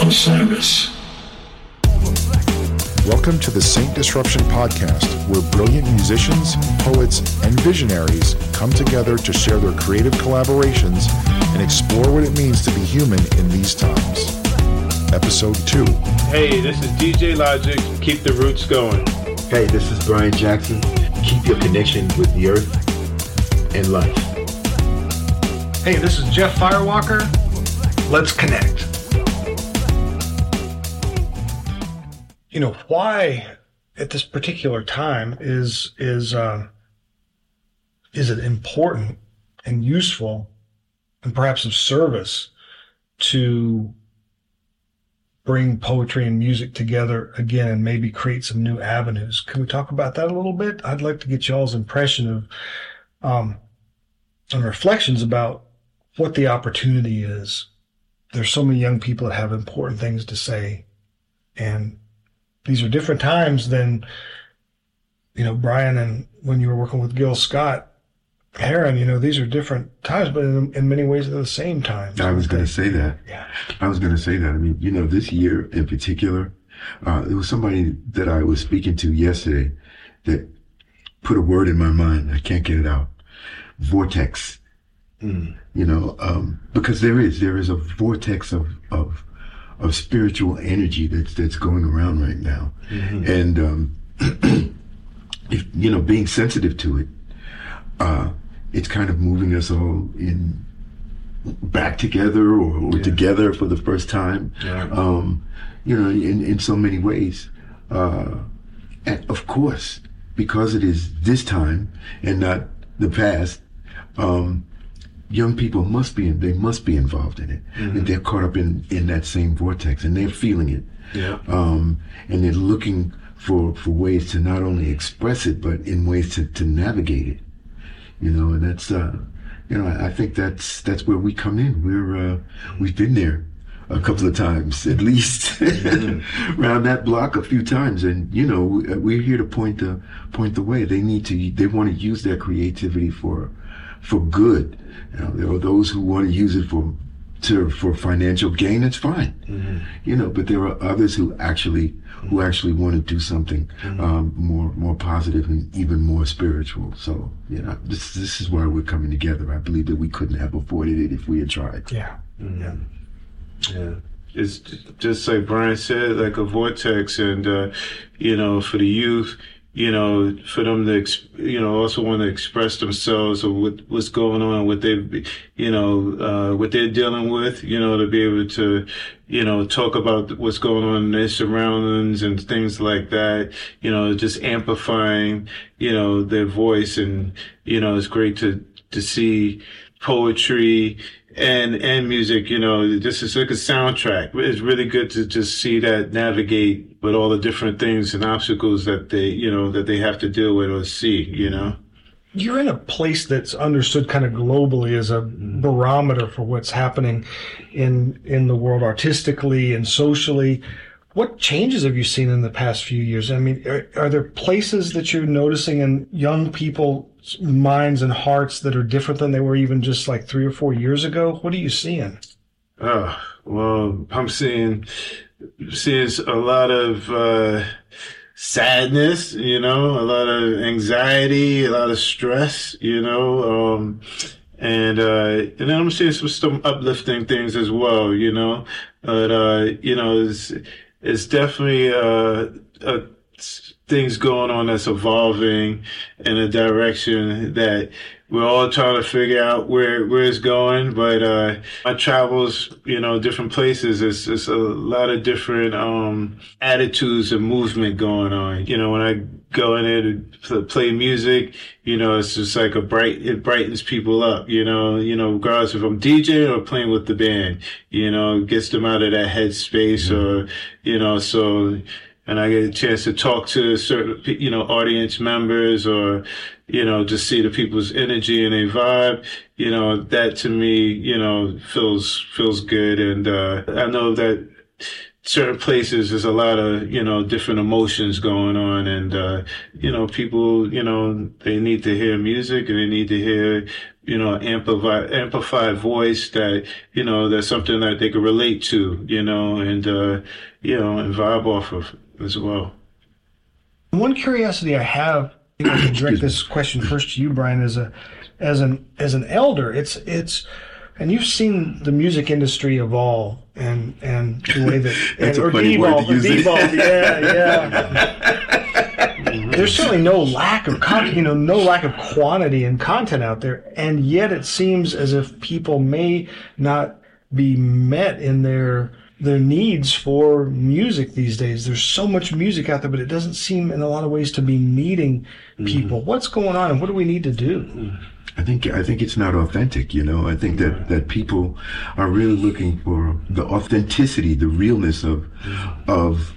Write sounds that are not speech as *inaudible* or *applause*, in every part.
Osiris. Welcome to the Saint Disruption Podcast, where brilliant musicians, poets, and visionaries come together to share their creative collaborations and explore what it means to be human in these times. Episode 2. Hey, this is DJ Logic. Keep the roots going. Hey, this is Brian Jackson. Keep your connection with the earth and life. Hey, this is Jeff Firewalker. Let's connect. You know why at this particular time is is uh, is it important and useful and perhaps of service to bring poetry and music together again and maybe create some new avenues. Can we talk about that a little bit? I'd like to get y'all's impression of um, and reflections about what the opportunity is. There's so many young people that have important things to say, and these are different times than you know Brian and when you were working with Gil Scott. Heron, you know, these are different times, but in, in many ways they're the same times. I was going to say that. Yeah. I was going to say that. I mean, you know, this year in particular, uh, there was somebody that I was speaking to yesterday that put a word in my mind. I can't get it out. Vortex. Mm. You know, um, because there is, there is a vortex of, of, of spiritual energy that's, that's going around right now. Mm-hmm. And, um, *clears throat* if, you know, being sensitive to it, uh, it's kind of moving us all in back together or, or Yeah. together for the first time. Yeah. Um, you know, in, in so many ways. Uh, and of course, because it is this time and not the past, um, young people must be, they must be involved in it. And they're caught up in, in that same vortex and they're feeling it. Yeah. Um, and they're looking for, for ways to not only express it, but in ways to, to navigate it you know, and that's, uh, you know, I I think that's, that's where we come in. We're, uh, we've been there a couple of times, at *laughs* least around that block a few times. And, you know, we- we're here to point the, point the way. They need to, they want to use their creativity for, for good. You know, there are those who want to use it for, to, for financial gain. It's fine. You know, but there are others who actually, who actually want to do something, um, more, more positive and even more spiritual. So, you know, this, this is why we're coming together. I believe that we couldn't have avoided it if we had tried. Yeah. Yeah. It's just like Brian said, like a vortex, and uh, you know, for the youth, you know, for them to, you know, also want to express themselves or what, what's going on, what they, you know, uh, what they're dealing with, you know, to be able to, you know, talk about what's going on in their surroundings and things like that, you know, just amplifying, you know, their voice. And, you know, it's great to, to see poetry and, and music, you know, this is like a soundtrack. It's really good to just see that navigate with all the different things and obstacles that they, you know, that they have to deal with or see, you know? You're in a place that's understood kind of globally as a barometer for what's happening in in the world artistically and socially. What changes have you seen in the past few years? I mean, are, are there places that you're noticing in young people's minds and hearts that are different than they were even just like three or four years ago? What are you seeing? Oh, well, I'm seeing, seeing a lot of, uh, sadness, you know, a lot of anxiety, a lot of stress, you know, um, and, uh, and then I'm seeing some, some uplifting things as well, you know, but, uh, you know, it's, it's definitely, uh, uh, things going on that's evolving in a direction that we're all trying to figure out where where it's going. But uh, my travels, you know, different places. It's it's a lot of different um, attitudes and movement going on. You know, when I go in there to pl- play music, you know, it's just like a bright. It brightens people up. You know, you know, regardless if I'm DJing or playing with the band, you know, gets them out of that headspace or you know, so and I get a chance to talk to certain, you know, audience members or, you know, just see the people's energy and their vibe, you know, that to me, you know, feels, feels good. And, uh, I know that certain places there's a lot of, you know, different emotions going on and, uh, you know, people, you know, they need to hear music and they need to hear you know, amplify amplified voice that, you know, that's something that they could relate to, you know, and, uh, you know, and vibe off of as well. One curiosity I have, *clears throat* to direct this question first to you, Brian, as a, as an, as an elder, it's, it's, and you've seen the music industry evolve and, and the way that, *laughs* and, a or funny word to devolve, or devolve, yeah, yeah. *laughs* There's certainly no lack of con- you know no lack of quantity and content out there, and yet it seems as if people may not be met in their their needs for music these days. There's so much music out there, but it doesn't seem in a lot of ways to be meeting mm-hmm. people. What's going on, and what do we need to do? Mm-hmm. I think I think it's not authentic. You know, I think that that people are really looking for the authenticity, the realness of of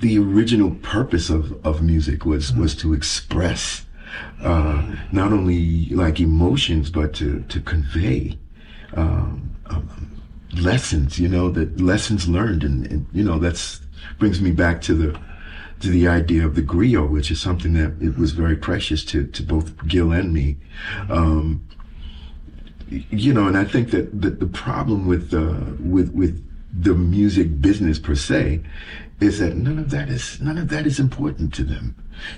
the original purpose of, of music was was to express uh, not only like emotions but to to convey um, um, lessons. You know, that lessons learned, and, and you know that's brings me back to the to the idea of the griot, which is something that it was very precious to, to both Gil and me. Um, you know, and I think that, that the problem with, uh, with, with the music business per se is that none of that is, none of that is important to them.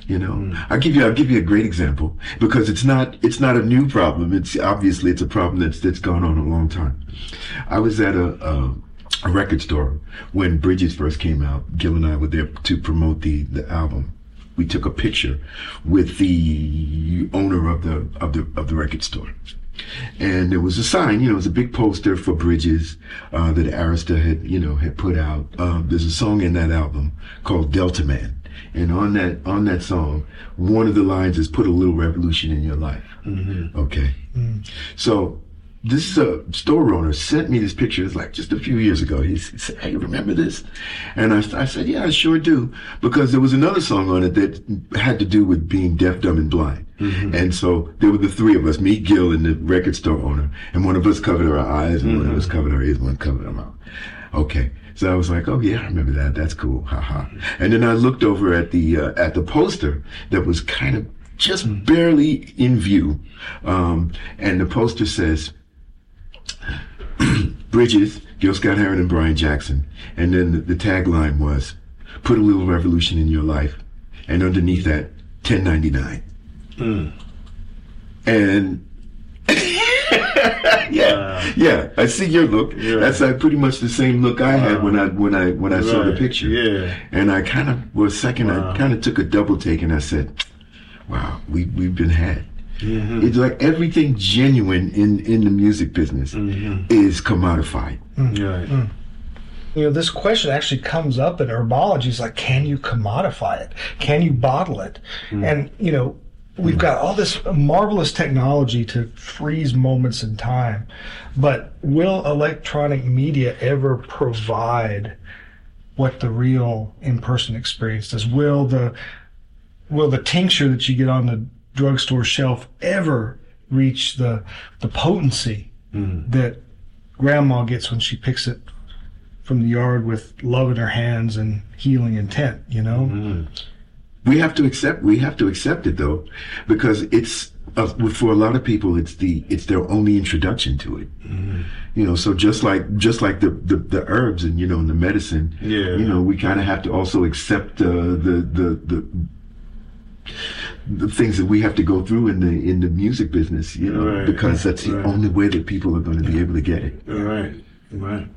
You know, I'll give you, I'll give you a great example because it's not, it's not a new problem. It's obviously, it's a problem that's, that's gone on a long time. I was at a, a a record store when Bridges first came out. Gil and I were there to promote the, the album. We took a picture with the owner of the of the of the record store. And there was a sign, you know, it was a big poster for Bridges uh, that Arista had, you know, had put out. Um, there's a song in that album called Delta Man, and on that on that song, one of the lines is "Put a little revolution in your life." Okay, so this uh, store owner sent me this picture. It's like just a few years ago. He, said, "Hey, remember this?" And I, I said, "Yeah, I sure do," because there was another song on it that had to do with being deaf, dumb, and blind. And so there were the three of us, me, Gil, and the record store owner, and one of us covered our eyes, and one of us covered our ears, and one covered our mouth. Okay. So I was like, oh yeah, I remember that. That's cool. Haha. And then I looked over at the uh, at the poster that was kind of just barely in view, um, and the poster says *clears throat* Bridges, Gil Scott Heron, and Brian Jackson. And then the, the tagline was, "Put a little revolution in your life," and underneath that, 1099. Hmm. And *laughs* yeah, yeah, I see your look. That's like pretty much the same look I had when I when I when I saw the picture. yeah. And I kind of for a second, I kind of took a double take, and I said, "Wow, we we've been had." Mm-hmm. It's like everything genuine in in the music business Mm-hmm. is commodified. Right. You know, this question actually comes up in herbology. It's like, can you commodify it? Can you bottle it? And, you know, we've got all this marvelous technology to freeze moments in time. But will electronic media ever provide what the real in-person experience does? Will the will the tincture that you get on the drugstore shelf ever reach the the potency that grandma gets when she picks it from the yard with love in her hands and healing intent, you know? We have to accept. We have to accept it though, because it's uh, for a lot of people. It's the it's their only introduction to it. You know, so just like just like the, the the herbs and you know and the medicine. Yeah. You know, we kind of have to also accept uh, the the the the things that we have to go through in the in the music business. You know, Right, because that's the right. only way that people are going to be able to get it. Right. Right.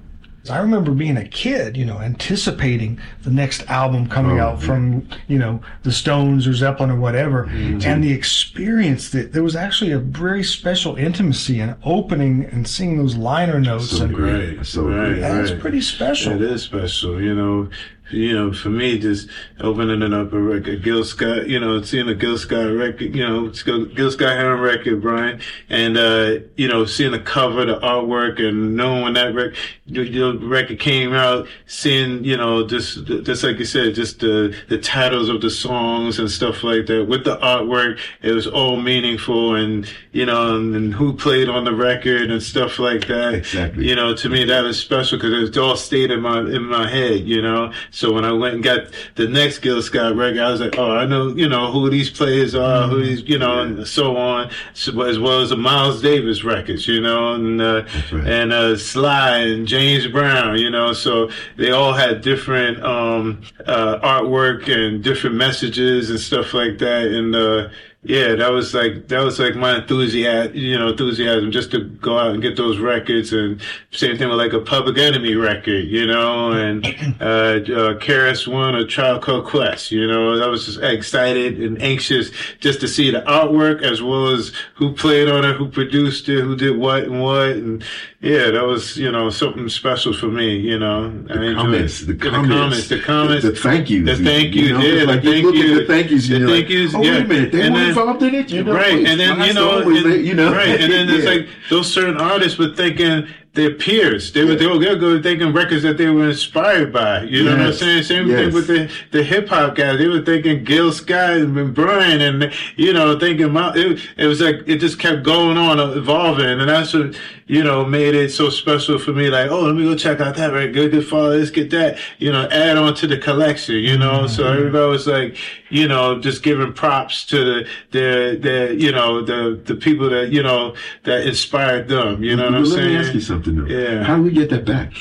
I remember being a kid, you know, anticipating the next album coming Oh, out from, you know, the Stones or Zeppelin or whatever. And the experience that there was actually a very special intimacy in opening and seeing those liner notes. So and great. Right. So right. great. that's right. pretty special. It is special, you know. You know, for me, just opening it up a record, Gil Scott, you know, seeing a Gil Scott record, you know, it's Gil Gil Scott Heron record, Brian, and uh, you know, seeing the cover, the artwork, and knowing when that record, the record came out, seeing, you know, just just like you said, just the the titles of the songs and stuff like that with the artwork, it was all meaningful, and you know, and, and who played on the record and stuff like that. Exactly. You know, to me that was special because it all stayed in my in my head. You know, So when I went and got the next Gil Scott record, I was like, oh, I know, you know, who these players are, who these, you know, and so on, so, as well as the Miles Davis records, you know, and uh, right. and uh, Sly and James Brown, you know, so they all had different um, uh, artwork and different messages and stuff like that, and. Yeah, that was like that was like my enthusiasm, you know, enthusiasm just to go out and get those records, and same thing with like a Public Enemy record, you know, and *clears throat* uh, uh KRS-One or Tribe Called Quest, you know, I was just excited and anxious just to see the artwork as well as who played on it, who produced it, who did what and what, and yeah, that was you know something special for me, you know. I The enjoyed- comments, the yeah, comments, the comments, the, the thank yous, the thank you, know, yeah, like the you thank look you, at the thank yous, the and you're thank like, oh yeah. wait a minute, they And were then- involved in it, you know, right, and then you know, and- you know, right, and then it's *laughs* like those certain artists were thinking their peers. They were they were they'll go thinking records that they were inspired by. You know what I'm saying? Same yes. thing with the the hip hop guys. They were thinking Gil Scott and Brian, and you know thinking about it. It was like it just kept going on, evolving, and that's what you know made it so special for me. Like, oh, let me go check out that record. Good, good follow. Let's get that. You know, add on to the collection. You know, so Mm-hmm. everybody was like, you know, just giving props to the the the you know the the people that you know that inspired them. You know what I'm let saying? Ask you. Yeah. How do we get that back?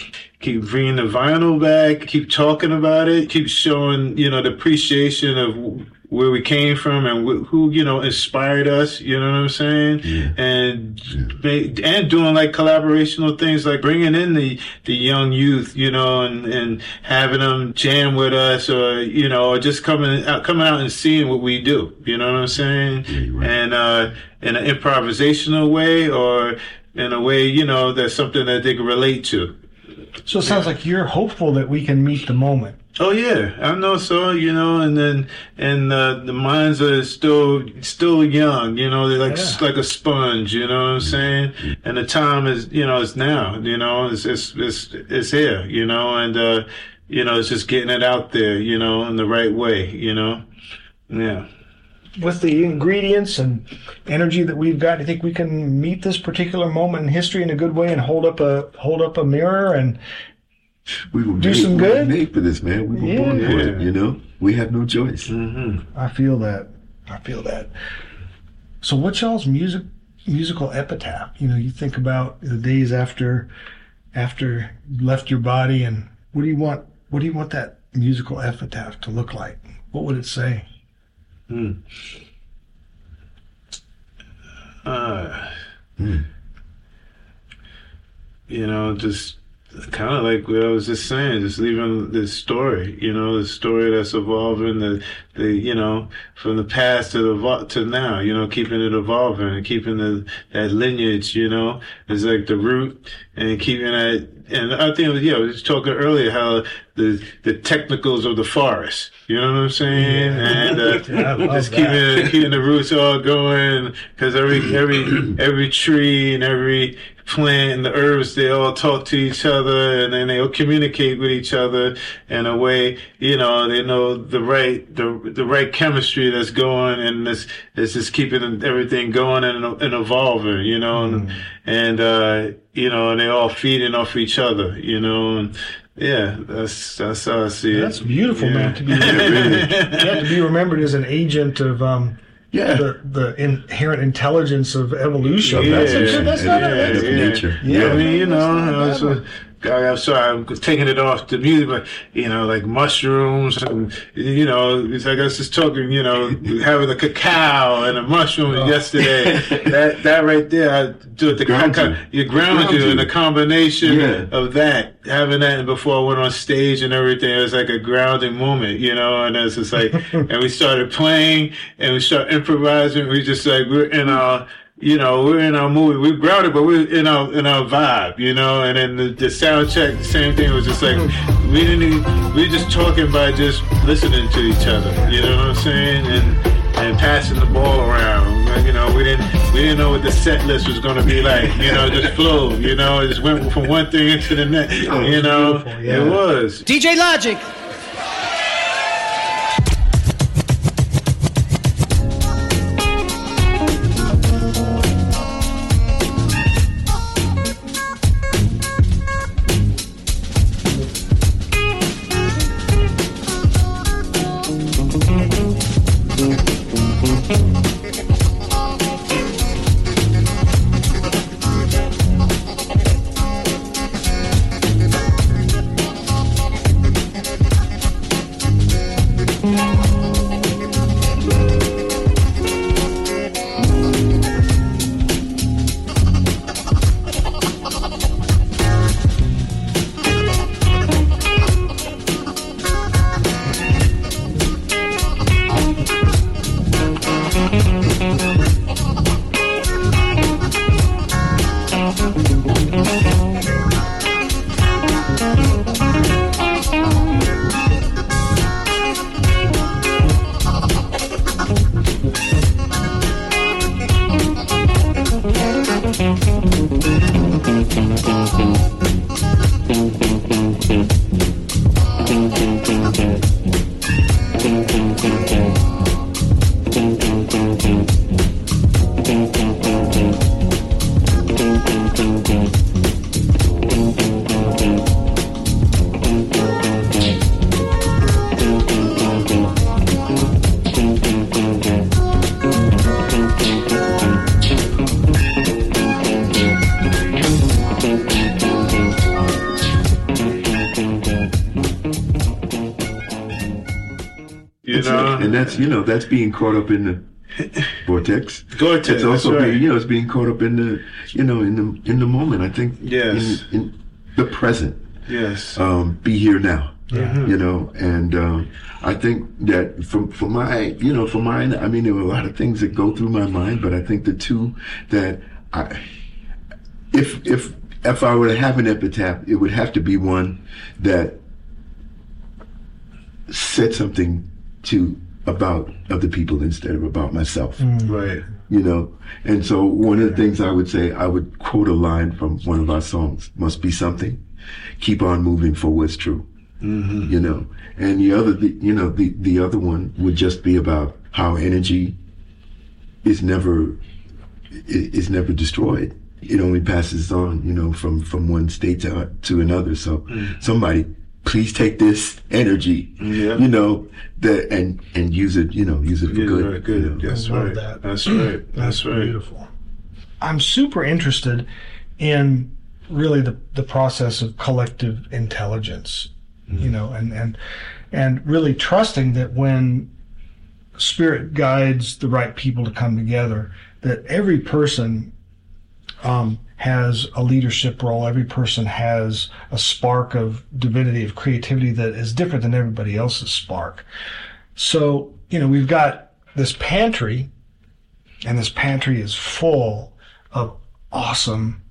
keep bringing the vinyl back, keep talking about it, keep showing, you know, the appreciation of where we came from and wh- who, you know, inspired us, you know what I'm saying? Yeah. And ma- and doing like collaborational things like bringing in the the young youth, you know, and and having them jam with us or, you know, or just coming out coming out and seeing what we do, you know what I'm saying? you're right. And uh in an improvisational way or in a way, you know, that's something that they can relate to. So it sounds like you're hopeful that we can meet the moment. Oh yeah, I know so. You know, and then and uh, the minds are still still young. You know, they're like Yeah. like a sponge. You know what I'm saying? And the time is you know it's now. You know, it's it's it's, it's here. You know, and uh, you know it's just getting it out there. You know, in the right way. You know, yeah. With the ingredients and energy that we've got, I think we can meet this particular moment in history in a good way and hold up a hold up a mirror and We were Do made, some we were good? made for this, man. We were born for it. You know, we have no choice. Mm-hmm. I feel that. I feel that. So, what's y'all's music musical epitaph? You know, you think about the days after after you left your body, and what do you want? What do you want that musical epitaph to look like? What would it say? Uh, You know, just kind of like what I was just saying, just leaving this story, you know, the story that's evolving, the, the, you know, from the past to the to now, you know, keeping it evolving and keeping the that lineage, you know, is like the root and keeping that. And I think, yeah, I was talking earlier how the the technicals of the forest, you know what I'm saying, and uh, *laughs* just that. keeping keeping the roots all going because every every every tree and every plant and the herbs they all talk to each other and then they'll communicate with each other in a way you know they know the right the the right chemistry that's going and this it's just keeping everything going and, and evolving you know and, and uh you know and they all feeding off each other you know and yeah that's that's how I see it That's beautiful, Yeah. man. To be *laughs* yeah, to be remembered as an agent of um, Yeah. the the inherent intelligence of evolution. Yeah, that's, a, that's not yeah, a, that's, yeah. nature. Yeah, I mean, you know, That's not I was, bad. I- I'm sorry, I'm taking it off the music, but you know, like mushrooms, and you know, it's like I was just talking, you know, *laughs* having a cacao and a mushroom Oh. yesterday. *laughs* that that right there, I do it. The Ground you. ground you. and the combination Yeah. of that, having that, and before I went on stage and everything, it was like a grounding moment, you know. And it's just like, *laughs* and we started playing, and we started improvising. We just like we're in our you know, we're in our movie. We're grounded, but we're in our in our vibe, you know. And then the, the sound check, the same thing was just like we didn't. Even, we just talking by just listening to each other. You know what I'm saying? And and passing the ball around. You know, we didn't we didn't know what the set list was going to be like. You know, just *laughs* flow. You know, it just went from one thing into the next. Oh, you know, yeah. it was. DJ Logic. And that's you know that's being caught up in the *laughs* vortex. Vortex, It's also right. being you know it's being caught up in the you know in the in the moment. I think Yes. in, in the present. yes, Um, be here now. Mm-hmm. You know, and um, I think that for for my you know for mine, I mean there were a lot of things that go through my mind, but I think the two that I if if if I were to have an epitaph, it would have to be one that said something to about other people instead of about myself. Mm. right, You know, and so one of the things I would say, I would quote a line from one of our songs: "Must be something. Keep on moving for what's true." Mm-hmm. You know, and the other, the, you know, the the other one would just be about how energy is never is never destroyed. It only passes on, you know, from from one state to to another. So mm. somebody, please take this energy, Yeah. you know, that and and use it, you know, use it for yeah, good. right, good. you know. That's I love right. that. That's right. *clears throat* That's right. Beautiful. I'm super interested in really the, the process of collective intelligence, you know, and, and and really trusting that when spirit guides the right people to come together, that every person um, has a leadership role. Every person has a spark of divinity, of creativity that is different than everybody else's spark. So, you know, we've got this pantry, and this pantry is full of awesome,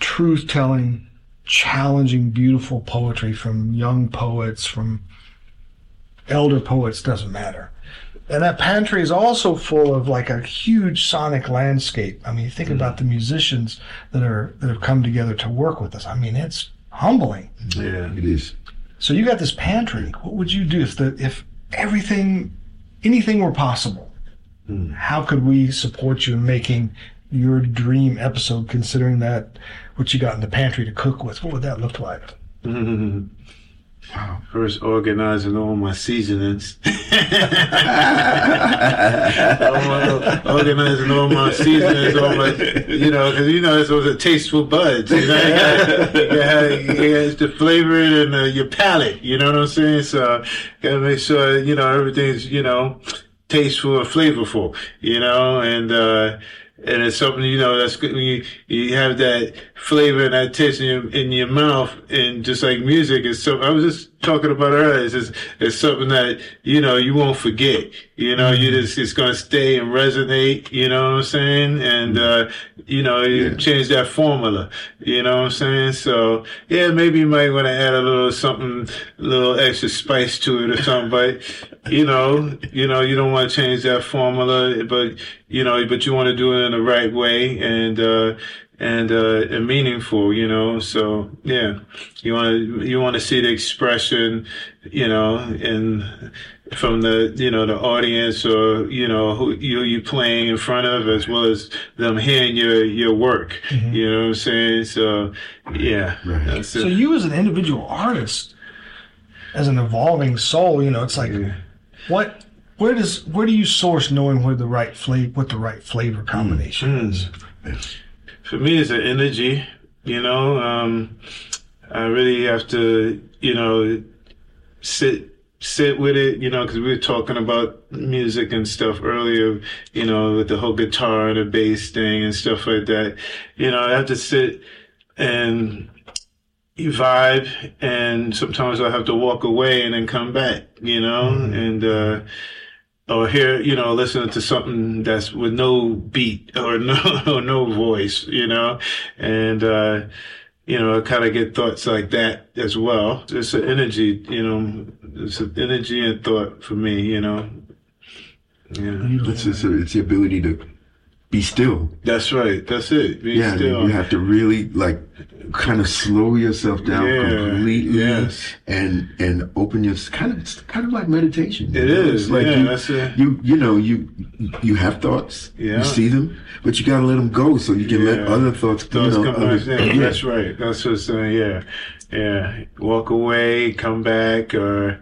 truth telling, challenging, beautiful poetry from young poets, from elder poets, doesn't matter. And that pantry is also full of like a huge sonic landscape. I mean, you think mm. about the musicians that are that have come together to work with us. I mean, it's humbling. Yeah. It is. So you got this pantry. What would you do if the if everything, anything were possible? Mm. How could we support you in making your dream episode? Considering that what you got in the pantry to cook with, what would that look like? *laughs* First, organizing all my seasonings. *laughs* organizing all my seasonings, all my, you know, because you know it's are tasteful buds. You know, you gotta, gotta to flavor it in uh, your palate. You know what I'm saying? So, gotta make sure you know everything's you know tasteful and flavorful. You know, and. uh and it's something you know that's good when you you have that flavor and that taste in your in your mouth, and just like music is so. I was just talking about earlier. It's just, it's something that you know you won't forget. You know, you just it's gonna stay and resonate. You know what I'm saying? And uh, you know, you Yeah. change that formula. You know what I'm saying? So yeah, maybe you might want to add a little something, a little extra spice to it or something. But you know, you know, you don't want to change that formula, but you know, but you want to do it in the right way and uh, and uh, and meaningful. You know, so yeah, you want to you want to see the expression, you know, in from the you know the audience or you know who you you playing in front of as well as them hearing your your work. You know what I'm saying? So yeah, Right. So you as an individual artist, as an evolving soul, you know, it's like Yeah. what where does where do you source knowing where the right flavor what the right flavor combination is? For me it's an energy you know um i really have to you know sit sit with it you know because we were talking about music and stuff earlier you know with the whole guitar and the bass thing and stuff like that. You know i have to sit and vibe and sometimes i have to walk away and then come back you know? And uh or hear, you know, listening to something that's with no beat or no *laughs* or no voice, you know, and uh, you know, kind of get thoughts like that as well. It's an energy, you know, it's an energy and thought for me, you know. Yeah, It's, it's, it's the ability to be still. that's right. That's it. Be yeah, still. you have to really like kind of slow yourself down Yeah, completely yes. and and open your kind of it's kind of like meditation. It know? is, It's like yeah, you, that's it. you you know you you have thoughts, Yeah. you see them, but you gotta let them go so you can let other thoughts, Thoughts you know, come other-. Yeah, yeah. That's right. That's what's saying. Yeah, yeah. Walk away, come back, or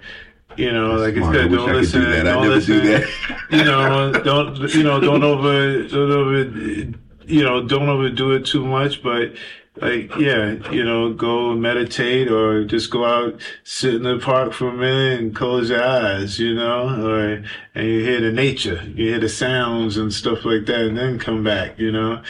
you know, like I Smart. I said, don't I listen. Do that. Don't never listen. do that. *laughs* you know, don't you know? Don't over, don't over. You know, don't overdo it too much. But like yeah, you know, go meditate or just go out, sit in the park for a minute and close your eyes, you know, or and you hear the nature, you hear the sounds and stuff like that, and then come back, you know.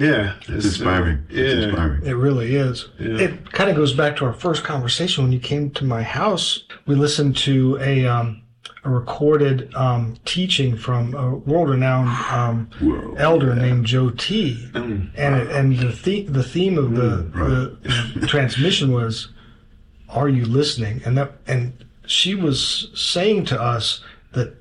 Yeah, It's inspiring. yeah, It's inspiring. It really is. Yeah. It kind of goes back to our first conversation when you came to my house. We listened to a um, a recorded um, teaching from a world-renowned um, Whoa. elder named Joe T. Mm. And it, and the the the theme of the, right. the *laughs* transmission was, "Are you listening?" And that and she was saying to us that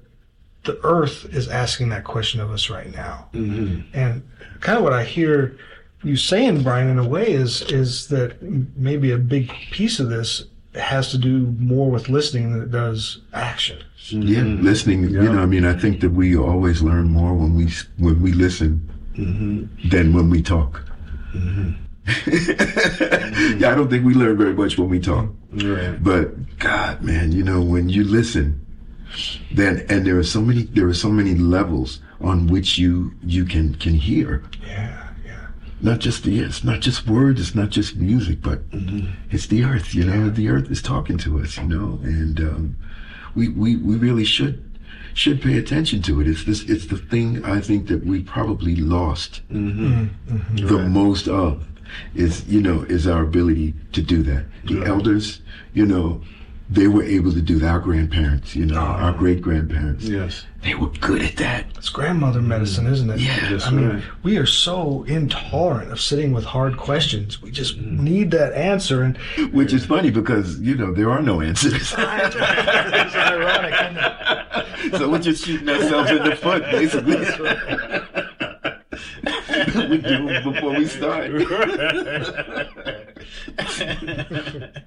the Earth is asking that question of us right now. Mm-hmm. And kind of what I hear you saying, Brian, in a way, is is that maybe a big piece of this has to do more with listening than it does action. Yeah, mm-hmm. listening. You know, I mean, I think that we always learn more when we when we listen mm-hmm. than when we talk. Mm-hmm. *laughs* yeah, I don't think we learn very much when we talk. Right. But God, man, you know, when you listen, then and there are so many there are so many levels on which you you can can hear. Yeah, yeah. Not just the it's not just words, it's not just music, but mm-hmm. it's the earth. You know, the earth is talking to us. You know, and um, we we we really should should pay attention to it. It's this it's the thing I think that we probably lost mm-hmm. Mm-hmm. the most of is you know is our ability to do that. The elders, you know, they were able to do that. Our grandparents, you know, our uh, great grandparents, Yes. they were good at that. It's grandmother medicine, isn't it? Yeah. That's I mean, right. we are so intolerant of sitting with hard questions. We just mm-hmm. need that answer, and Which is funny because you know there are no answers. *laughs* it's ironic. Isn't it? so we're just shooting ourselves in the foot, basically. *laughs* we do before we start.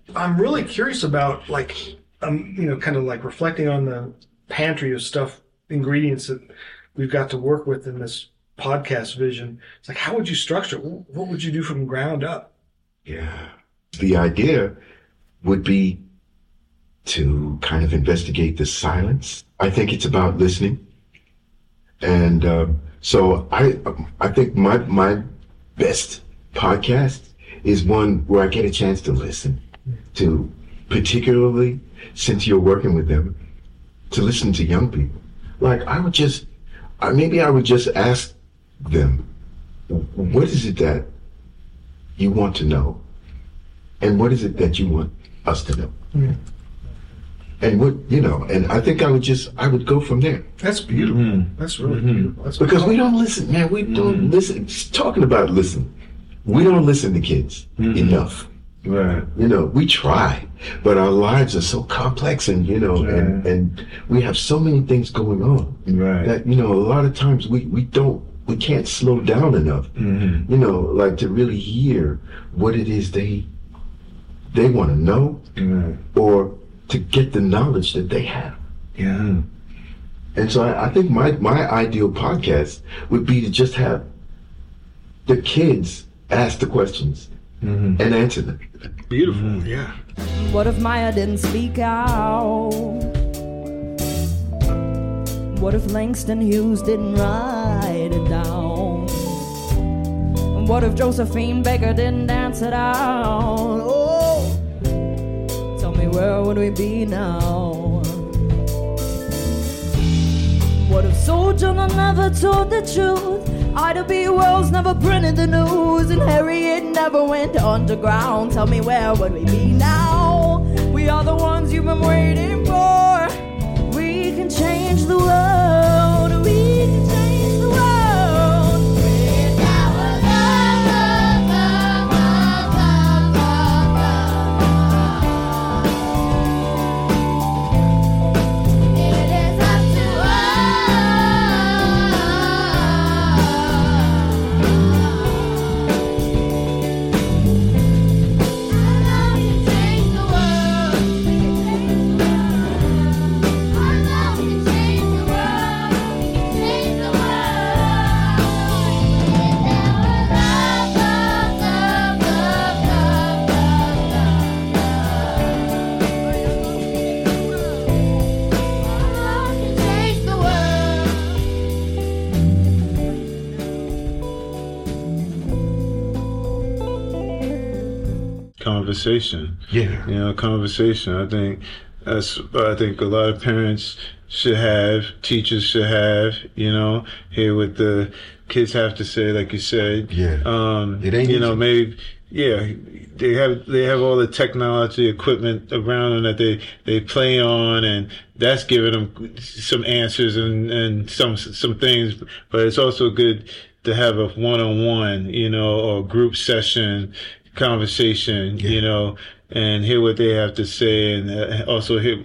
*laughs* I'm really curious about like um you know kind of like reflecting on the pantry of stuff ingredients that we've got to work with in this podcast vision. It's like how would you structure it? What would you do from ground up? Yeah. The idea would be to kind of investigate the silence. I think it's about listening. And um, so I I think my my best podcast is one where I get a chance to listen to particularly since you're working with them to listen to young people. Like I would just I, maybe I would just ask them what is it that you want to know? And what is it that you want us to know and what you know and i think i would just i would go from there. That's beautiful. Mm-hmm. That's really mm-hmm. beautiful. That's because we don't listen man. We don't mm-hmm. listen. Just talking about listen. We don't listen to kids enough. Right. you know we try but our lives are so complex and you know and and we have so many things going on Right. that you know a lot of times we we don't we can't slow down enough you know like to really hear what it is they they want to know Right. or to get the knowledge that they have Yeah. and so I, I think my my ideal podcast would be to just have the kids ask the questions mm-hmm. and answer them beautiful. Mm-hmm. Yeah. What if Maya didn't speak out? What if Langston Hughes didn't write it down? What if Josephine Baker didn't dance it out? Oh, tell me where would we be now? What if Sojourner never told the truth? Ida B. Wells never printed the news, and Harriet never went underground. Tell me where would we be now? We are the ones you've been waiting for. We can change the world. Conversation. Yeah. You know, conversation. I think that's what I think a lot of parents should have, teachers should have, you know, hear what the kids have to say, like you said. Yeah. Um, It ain't you know, easy. maybe, yeah, they have, they have all the technology equipment around them that they, they play on and that's giving them some answers and, and some, some things, but it's also good to have a one-on-one, you know, or group session conversation, you know, and hear what they have to say and uh, also hear,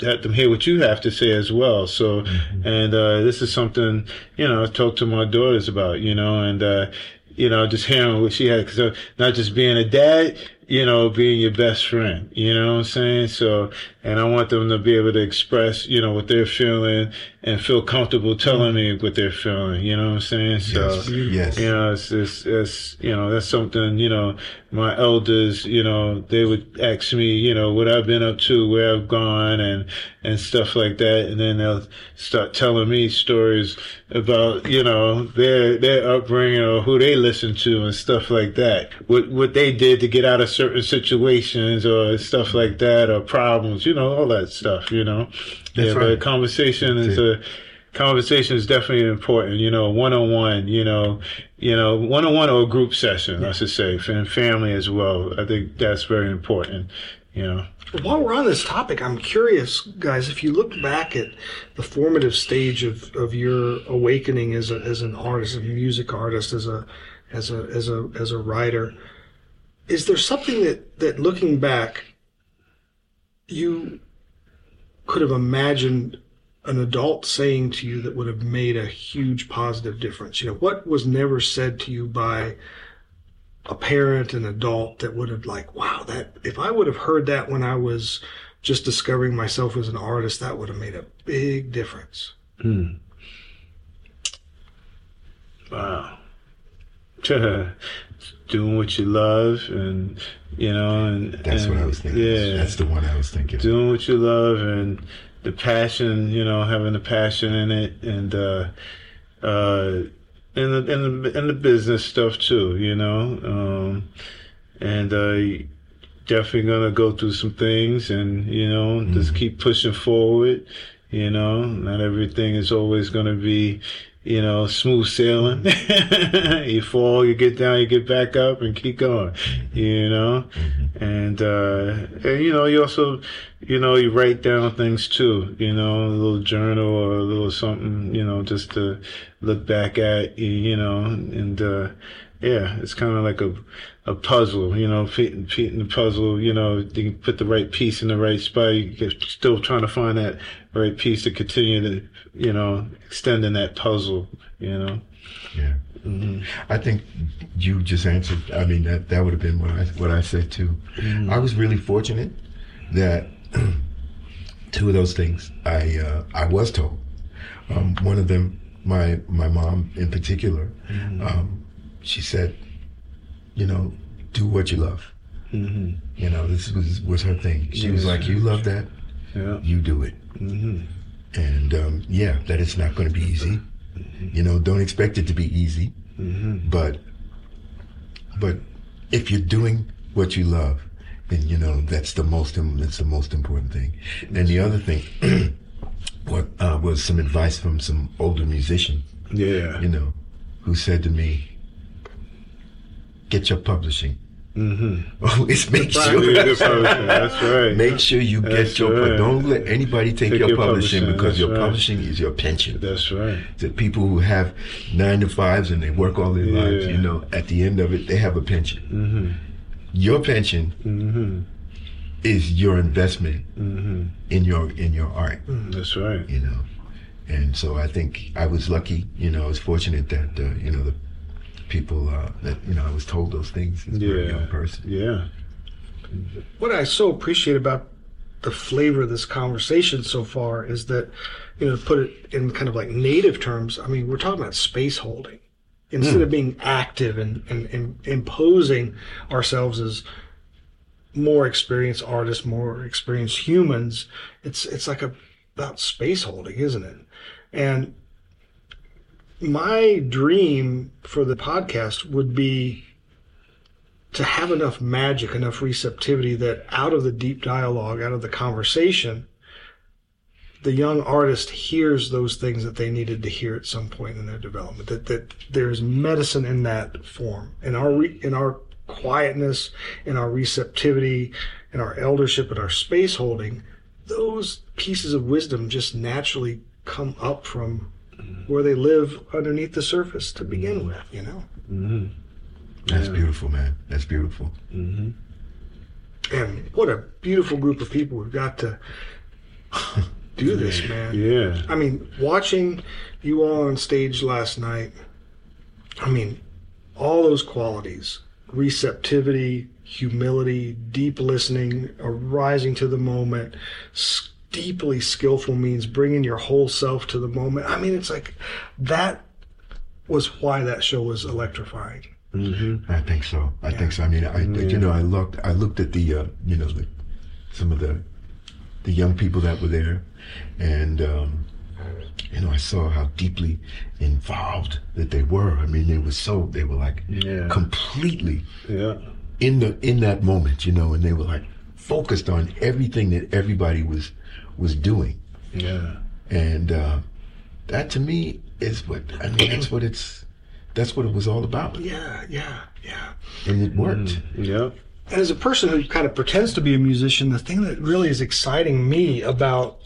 let them hear what you have to say as well. So, and, uh, this is something, you know, I talk to my daughters about, you know, and, uh, you know, just hearing what she had, cause not just being a dad, you know, being your best friend, you know what I'm saying? So, and I want them to be able to express, you know, what they're feeling and feel comfortable telling me what they're feeling, you know what I'm saying? So, Yes. Yes. you know, it's, it's, it's, you know, that's something, you know, my elders, you know, they would ask me, you know, what I've been up to, where I've gone and, and stuff like that. And then they'll start telling me stories about, you know, their, their upbringing or who they listen to and stuff like that. What, what they did to get out of certain situations or stuff like that or problems, you know, all that stuff, you know. That's yeah, right. but conversation is a, conversation is definitely important, you know, one on one, you know, you know, one on one or a group session, I should say, and family as well. I think that's very important, you know. While we're on this topic, I'm curious, guys, if you look back at the formative stage of, of your awakening as a, as an artist, a music artist, as a as a as a as a writer, is there something that that looking back you could have imagined an adult saying to you that would have made a huge positive difference? You know, what was never said to you by a parent, an adult that would have like, wow, that if I would have heard that when I was just discovering myself as an artist, that would have made a big difference. Hmm. Wow. *laughs* *laughs* Doing what you love and, you know, and. That's and, what I was thinking. Yeah. That's the one I was thinking. doing what you love and the passion, you know, having the passion in it and uh uh and the and the, and the business stuff too, you know. Um and uh definitely gonna go through some things and, you know, just keep pushing forward, you know. Not everything is always gonna be you know, smooth sailing. *laughs* you fall, you get down, you get back up and keep going, you know? And, uh, and, you know, you also, you know, you write down things too, you know, a little journal or a little something, you know, just to look back at, you- know, and, uh, yeah, it's kind of like a, a puzzle, you know, fitting, fitting the puzzle, you know, you put the right piece in the right spot. You're still trying to find that right piece to continue to, you know, extending that puzzle, you know. Yeah. Mm-hmm. I think you just answered. I mean, that that would have been what I what I said too. Mm-hmm. I was really fortunate that *clears throat* two of those things I uh, I was told. Um, one of them, my my mom in particular, Mm-hmm. um, she said, you know, do what you love. Mm-hmm. You know, this was was her thing. She was like, you love that, Yeah. you do it. And um, yeah, that it's not going to be easy. You know, don't expect it to be easy. Mm-hmm. But but if you're doing what you love, then you know that's the most that's the most important thing. And the other thing, *clears throat* what uh, was some advice from some older musician, Yeah. you know, who said to me, "Get your publishing. Mm-hmm. *laughs* Always make sure." That's right. Make sure you That's get your right. don't let anybody take, Take your, your publishing, publishing, because that's your right. publishing is your pension. That's right. the people who have nine to fives and they work all their lives, you know, at the end of it, they have a pension. Mm-hmm. Your pension Mm-hmm. is your investment Mm-hmm. in your in your art, That's right. you know. And so I think I was lucky, you know, I was fortunate that uh, you know the people uh, that you know I was told those things as a very young person. Yeah. What I so appreciate about the flavor of this conversation so far is that, you know, to put it in kind of like native terms, I mean, we're talking about space holding. Instead of being active and, and, and imposing ourselves as more experienced artists, more experienced humans, it's it's like a, about space holding, isn't it? And my dream for the podcast would be to have enough magic, enough receptivity that out of the deep dialogue, out of the conversation, the young artist hears those things that they needed to hear at some point in their development. That that there's medicine in that form, in our re, in our quietness, in our receptivity, in our eldership, in our space holding. Those pieces of wisdom just naturally come up from where they live underneath the surface to begin with. You know. Mm-hmm. That's beautiful, man. That's beautiful. Mm-hmm. And what a beautiful group of people we've got to *laughs* do this, man. Yeah. I mean, watching you all on stage last night, I mean, all those qualities receptivity, humility, deep listening, arising to the moment, deeply skillful means bringing your whole self to the moment. I mean, it's like that was why that show was electrifying. I think so. I think so. I mean, I you know, I looked, I looked at the, uh, you know, the, some of the, the young people that were there, and um, you know, I saw how deeply involved that they were. I mean, they were so, they were like Yeah. completely Yeah. in the in that moment, you know, and they were like focused on everything that everybody was was doing, Yeah. and uh, that to me is what I mean. That's what it's. That's what it was all about, Yeah, yeah, yeah. and it worked. Yep. And as a person who kind of pretends to be a musician, the thing that really is exciting me about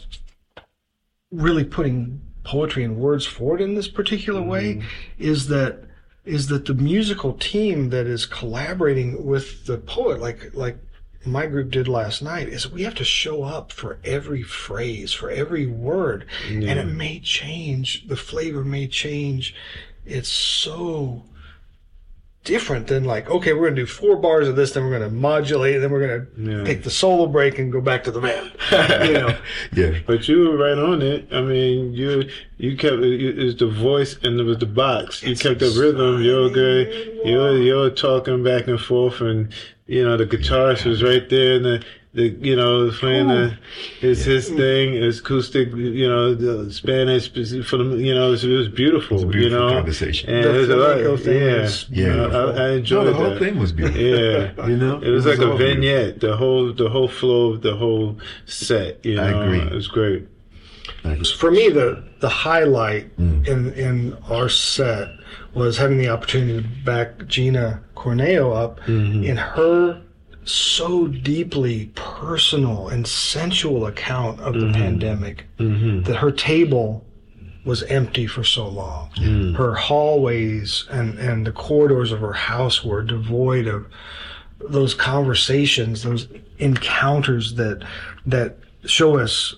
really putting poetry and words forward in this particular way is that is that the musical team that is collaborating with the poet, like like my group did last night, is we have to show up for every phrase, for every word, and it may change. The flavor may change. It's so different than like, okay, we're gonna do four bars of this, then we're gonna modulate, then we're gonna Yeah. take the solo break and go back to the band. *laughs* you know, Yeah, But you were right on it. I mean, you you kept it was the voice and it was the box. You kept the rhythm. You're good. You're you're talking back and forth, and you know the guitarist was right there, and the the you know playing the oh. his his thing, his acoustic. You know the Spanish for the you know it was, it was beautiful. a you know, conversation. And The it was a lot. flamenco thing Yeah, is Yeah. I, I no, enjoyed the whole that. thing was beautiful. Yeah, *laughs* you know, it was like a all beautiful. vignette. The whole the whole flow of the whole set. You know, I agree. It was great. for me, the the highlight mm. in in our set was having the opportunity to back Gina Corneo up mm-hmm. in her so deeply personal and sensual account of the mm-hmm. pandemic mm-hmm. that her table was empty for so long. Mm. Her hallways and, and the corridors of her house were devoid of those conversations, those encounters that that show us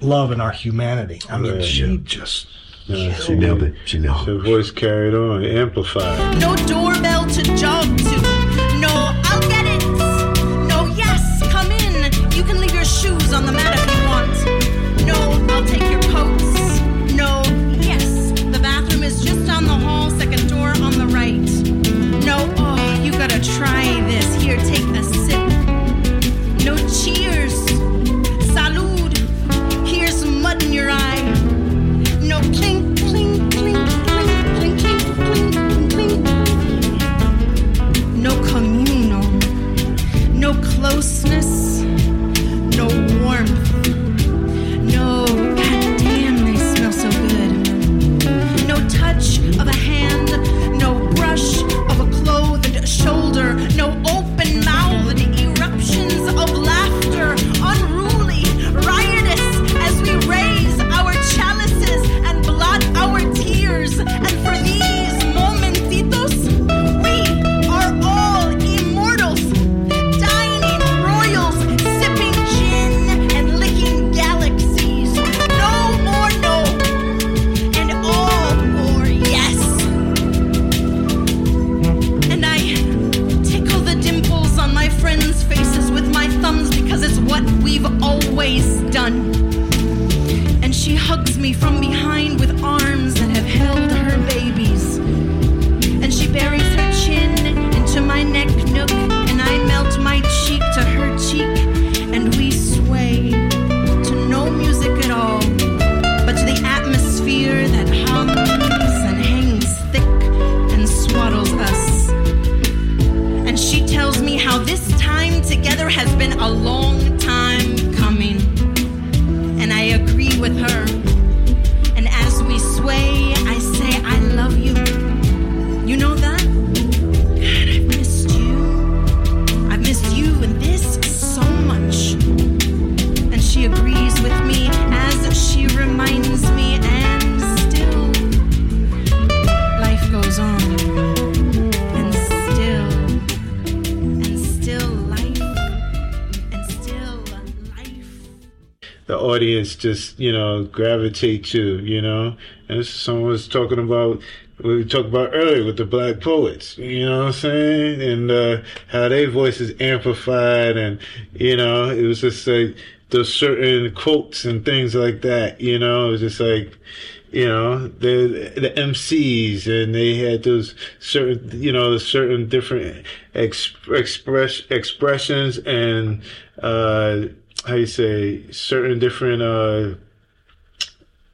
love and our humanity. I mean, Yeah, she yeah. just Yeah, She nailed it. She nailed it. Her voice carried on, amplified. No doorbell to jump to. has been a long just you know gravitate to, you know. And someone was talking about we talked about earlier with the black poets, you know what I'm saying, and uh, how their voices amplified, and you know, it was just like those certain quotes and things like that. You know, it was just like you know the the MCs and they had those certain you know certain different ex- express expressions and uh how you say certain different uh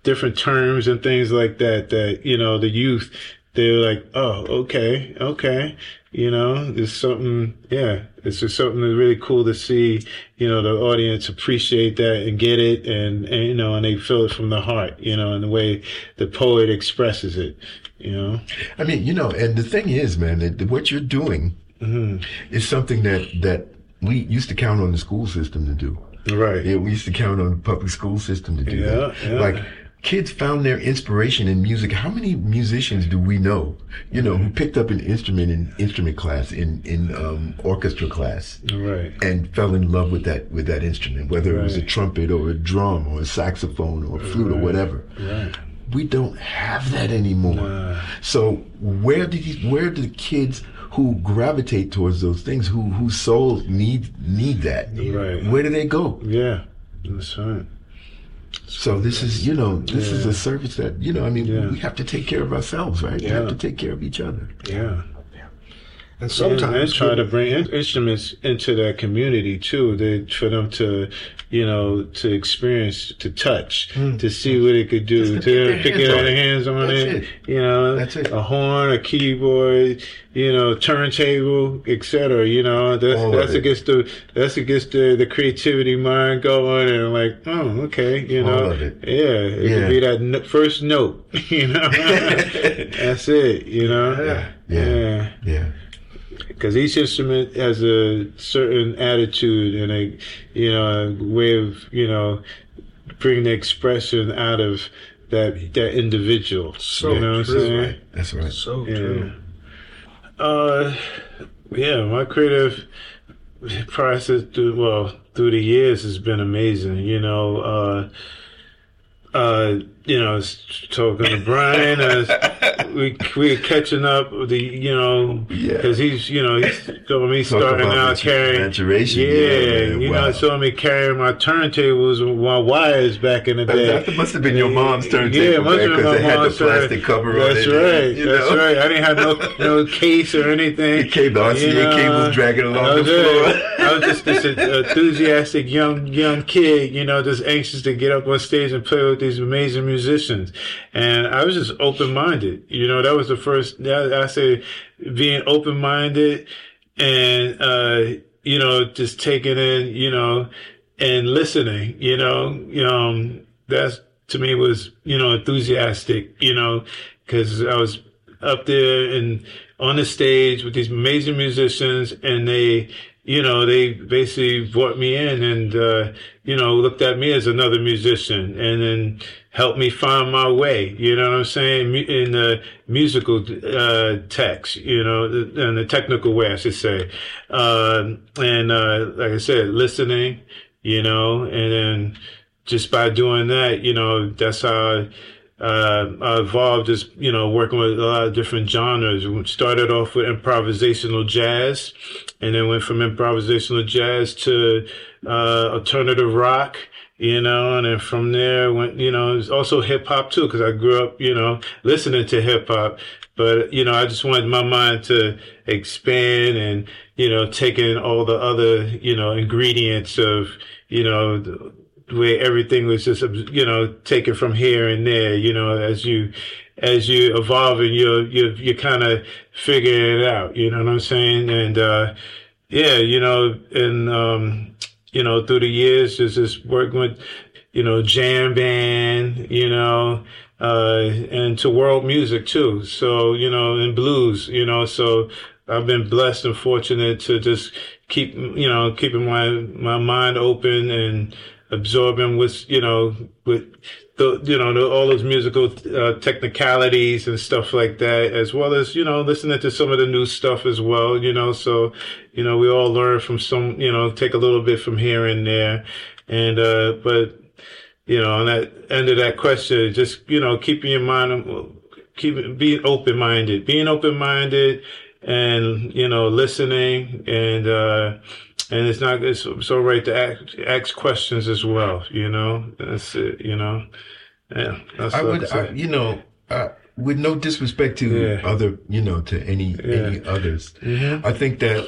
different terms and things like that that you know the youth they're like oh okay okay. You know there's something yeah it's just something that's really cool to see you know the audience appreciate that and get it and, and you know and they feel it from the heart you know and the way the poet expresses it you know? I mean, you know, and the thing is, man, that what you're doing is something that that we used to count on the school system to do. Right Yeah, we used to count on the public school system to do Yeah, that. yeah. Like kids found their inspiration in music. How many musicians do we know, you know, who picked up an instrument in instrument class, in in um, orchestra class, right and fell in love with that with that instrument, whether it was a trumpet or a drum or a saxophone or a flute or whatever. right We don't have that anymore. Nah. So where did these, where do the kids who gravitate towards those things, who whose souls need need that, Right. where do they go? yeah that's right So this is, you know, this is a service that, you know, I mean, Yeah. we have to take care of ourselves, right? Yeah. We have to take care of each other. yeah And Sometimes try to bring in- instruments into that community too. They for them to, you know, to experience, to touch, hmm. to see what it could do. Just to to their pick hands their on it. hands on That's it. it. You know, That's it. a horn, a keyboard, you know, turntable, etc. You know, that's All that's against the that's against the the creativity mind going and like, oh, okay, you know, it. yeah, it Yeah. could be that n- first note, *laughs* you know, *laughs* that's it, you know, Yeah. yeah Yeah. Because each instrument has a certain attitude and a you know a way of you know bringing the expression out of that that individual So you know what true. I'm saying That's right. so yeah true. uh yeah my creative process through well through the years has been amazing you know uh uh, you know, I was talking to Brian we we were catching up with the, you know, Yeah. because he's, you know, he's showing me Talk starting out carrying, maturation. yeah, Yeah, you Wow. know, showing me carrying my turntables and my wires back in the day. That must have been your mom's turntable, yeah, it must have been my it had the plastic cover on That's it, right, you that's know? right. I didn't have no no case or anything. The cable- the RCA cables dragging along the floor. uh, I was just this *laughs* enthusiastic young young kid, you know, just anxious to get up on stage and play with these amazing musicians. And I was just open minded. You know, that was the first. I say being open minded and uh, you know just taking in, you know, and listening. You know, um, that's to me was you know enthusiastic. You know, because I was up there and on the stage with these amazing musicians and they you know they basically brought me in and uh you know looked at me as another musician and then helped me find my way you know what i'm saying in the musical uh text you know in the technical way i should say um and uh like i said listening you know and then just by doing that you know that's how uh, I evolved just, you know, working with a lot of different genres. We started off with improvisational jazz and then went from improvisational jazz to, uh, alternative rock, you know, and then from there went, you know, it's also hip hop too, cause I grew up, you know, listening to hip hop. But, you know, I just wanted my mind to expand and, you know, taking all the other, you know, ingredients of, you know, where everything was just you know taken from here and there you know as you as you evolve and you're you're, you're kind of figuring it out you know what i'm saying? And uh yeah you know and um you know through the years just just working with you know jam band you know uh and to world music too. So you know and blues you know so i've been blessed and fortunate to just keep you know keeping my my mind open and absorbing with you know with the you know the, all those musical uh, technicalities and stuff like that as well as you know listening to some of the new stuff as well you know so you know we all learn from some you know take a little bit from here and there. And uh, but you know, on that end of that question, just you know, keeping your mind, keep being open minded, being open minded, and you know, listening, and uh, and it's not it's so right to ask, ask questions as well. You know, that's it. You know, yeah. That's I would, I, you know, uh, with no disrespect to Yeah. other, you know, to any any others, yeah. I think that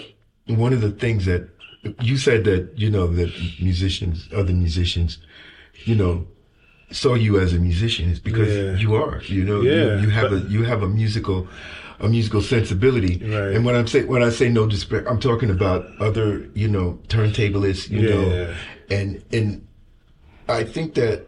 one of the things that you said that you know that musicians, other musicians, you know, saw you as a musician is because Yeah. you are, you know, Yeah, you, you have but- a you have a musical. A musical sensibility, Right. and when I'm say when I say no disrespect, I'm talking about other, you know, turntablists, you Yeah. know, and and I think that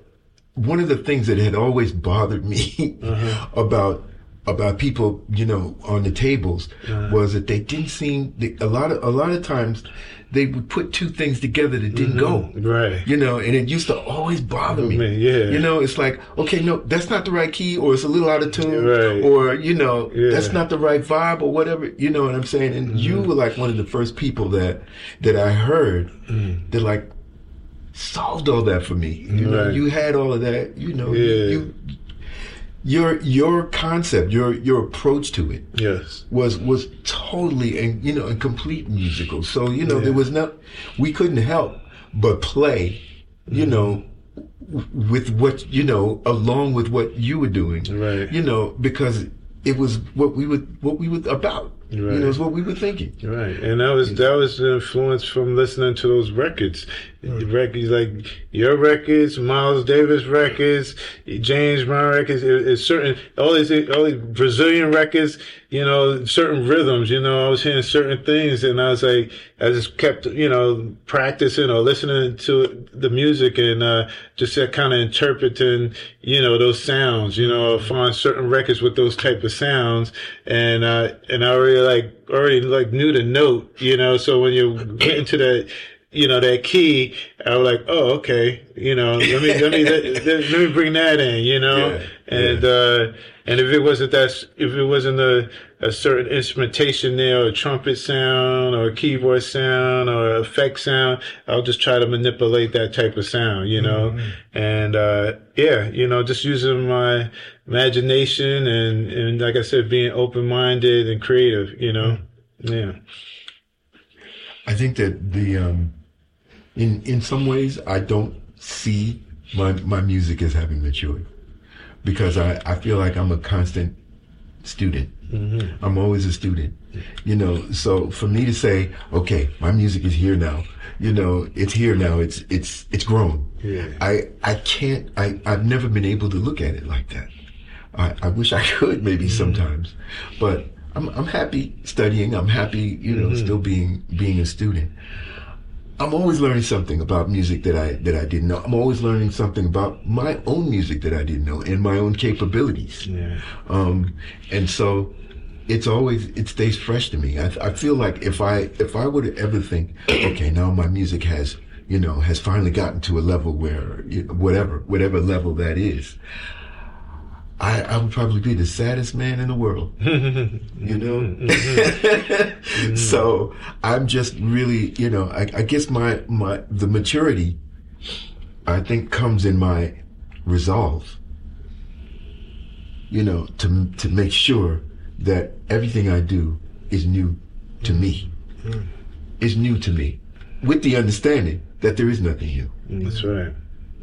one of the things that had always bothered me uh-huh. *laughs* about about people, you know, on the tables uh-huh. was that they didn't seem they, a lot of a lot of times they would put two things together that didn't go. Right. You know, and it used to always bother me. Me, yeah. You know, it's like, okay, no, that's not the right key, or it's a little out of tune, Right. or you know, Yeah. that's not the right vibe, or whatever. You know what I'm saying? And you Mm-hmm. were like one of the first people that that I heard Mm. that like solved all that for me. You know, you had all of that. You know, you, Yeah. you your your concept, your your approach to it Yes. was was totally and you know a complete musical. So you know there was no, we couldn't help but play, you Mm-hmm. know, with what you know along with what you were doing, Right. You know because it was what we were what we were about. You Right. know, it's what we were thinking. Right, and that was that was the influence from listening to those records, records like your records, Miles Davis records, James Brown records. It, it's certain all these all these Brazilian records. You know, certain rhythms. You know, I was hearing certain things, and I was like, I just kept you know practicing or listening to the music and uh, just kind of interpreting you know those sounds. You know, find certain records with those type of sounds, and uh, and I already like already like knew the note, you know. So when you get into that, you know, that key, I was like, oh, okay, you know, let me let me let, let- me bring that in, you know. Yeah, and uh, and if it wasn't that, if it wasn't a a certain instrumentation there, or a trumpet sound, or a keyboard sound, or effect sound, I'll just try to manipulate that type of sound, you know. And uh, yeah, you know, just using my imagination and and like I said, being open minded and creative, you know. Yeah. I think that the um, in in some ways I don't see my my music as having matured because I I feel like I'm a constant student. Mm-hmm. I'm always a student, you know. So for me to say, okay, my music is here now, you know, it's here now. It's it's it's grown. Yeah. I I can't. I I've never been able to look at it like that. I, I wish I could maybe mm-hmm. sometimes, but I'm I'm happy studying. I'm happy, you know, mm-hmm. still being being a student. I'm always learning something about music that I that I didn't know. I'm always learning something about my own music that I didn't know and my own capabilities. Yeah. Um, and so it's always it stays fresh to me. I, I feel like if I if I were to ever think, okay, now my music has you know has finally gotten to a level where you know, whatever whatever level that is, I I would probably be the saddest man in the world. *laughs* you know. Mm-hmm. *laughs* Mm-hmm. so I'm just really you know I, I guess my my the maturity I think comes in my resolve you know, to to make sure that everything I do is new to me. Mm-hmm. Is new to me, with the understanding that there is nothing new. That's right.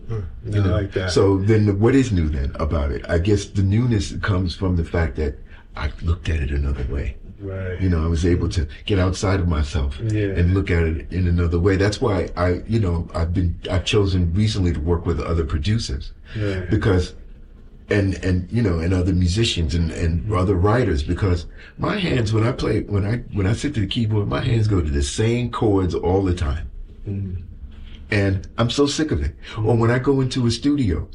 You I know? like that. So then, what is new then about it? I guess the newness comes from the fact that I looked at it another way. right. You know, I was able to get outside of myself Yeah. and look at it in another way. That's why I, you know, I've been, I've chosen recently to work with other producers because, and, and, you know, and other musicians and, and mm-hmm. other writers because my hands, when I play, when I, when I sit to the keyboard, my hands go to the same chords all the time. Mm-hmm. And I'm so sick of it. Or when I go into a studio,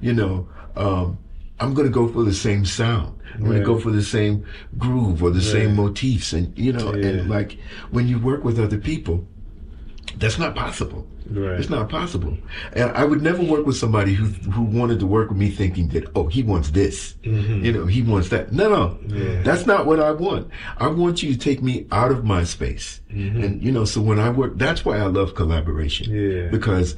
you know, um, I'm going to go for the same sound. I'm going to go for the same groove or the same motifs. And, you know, Yeah. and like when you work with other people, that's not possible. Right. It's not possible. And I would never work with somebody who who wanted to work with me thinking that, oh, he wants this. You know, he wants that. No, no. Mm-hmm. Yeah. That's not what I want. I want you to take me out of my space. Mm-hmm. And, you know, so when I work, that's why I love collaboration. Yeah. Because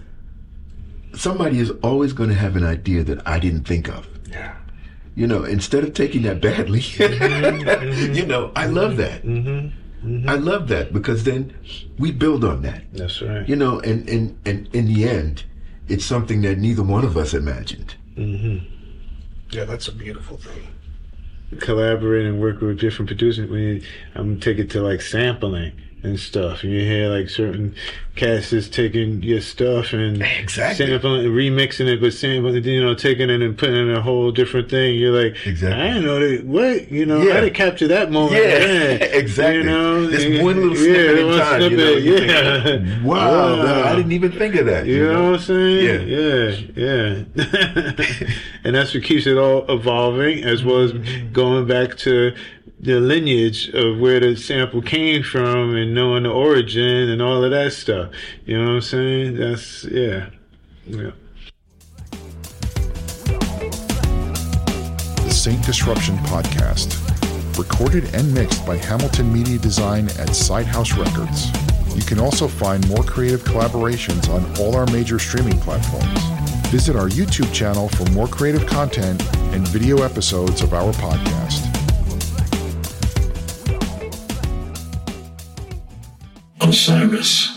somebody is always going to have an idea that I didn't think of. Yeah. You know, instead of taking that badly, *laughs* Mm-hmm. you know, I love that. Mm-hmm. I love that because then we build on that. That's right. You know, and, and, and in the end, it's something that neither one of us imagined. Mm-hmm. Yeah, that's a beautiful thing. collaborating and working with different producers. You, I'm taking it to like sampling and stuff. And you hear like certain cats is taking your stuff and Exactly. sampling and remixing it, but sampling, you know, taking it and putting it in a whole different thing. You're like, Exactly. I didn't know that. What you know? Yeah. I didn't capture that moment. Yeah, *laughs* Yeah, exactly. You know, This one little yeah, snippet in one time, you know, you yeah. think, wow, *laughs* man, I didn't even think of that. You know what I'm saying? Yeah, yeah, yeah. *laughs* and that's what keeps it all evolving, as well as mm-hmm. going back to the lineage of where the sample came from and knowing the origin and all of that stuff. You know what I'm saying? That's, yeah. Yeah. The Saint Disruption Podcast. Recorded and mixed by Hamilton Media Design at Sidehouse Records. You can also find more creative collaborations on all our major streaming platforms. Visit our YouTube channel for more creative content and video episodes of our podcast. Osiris.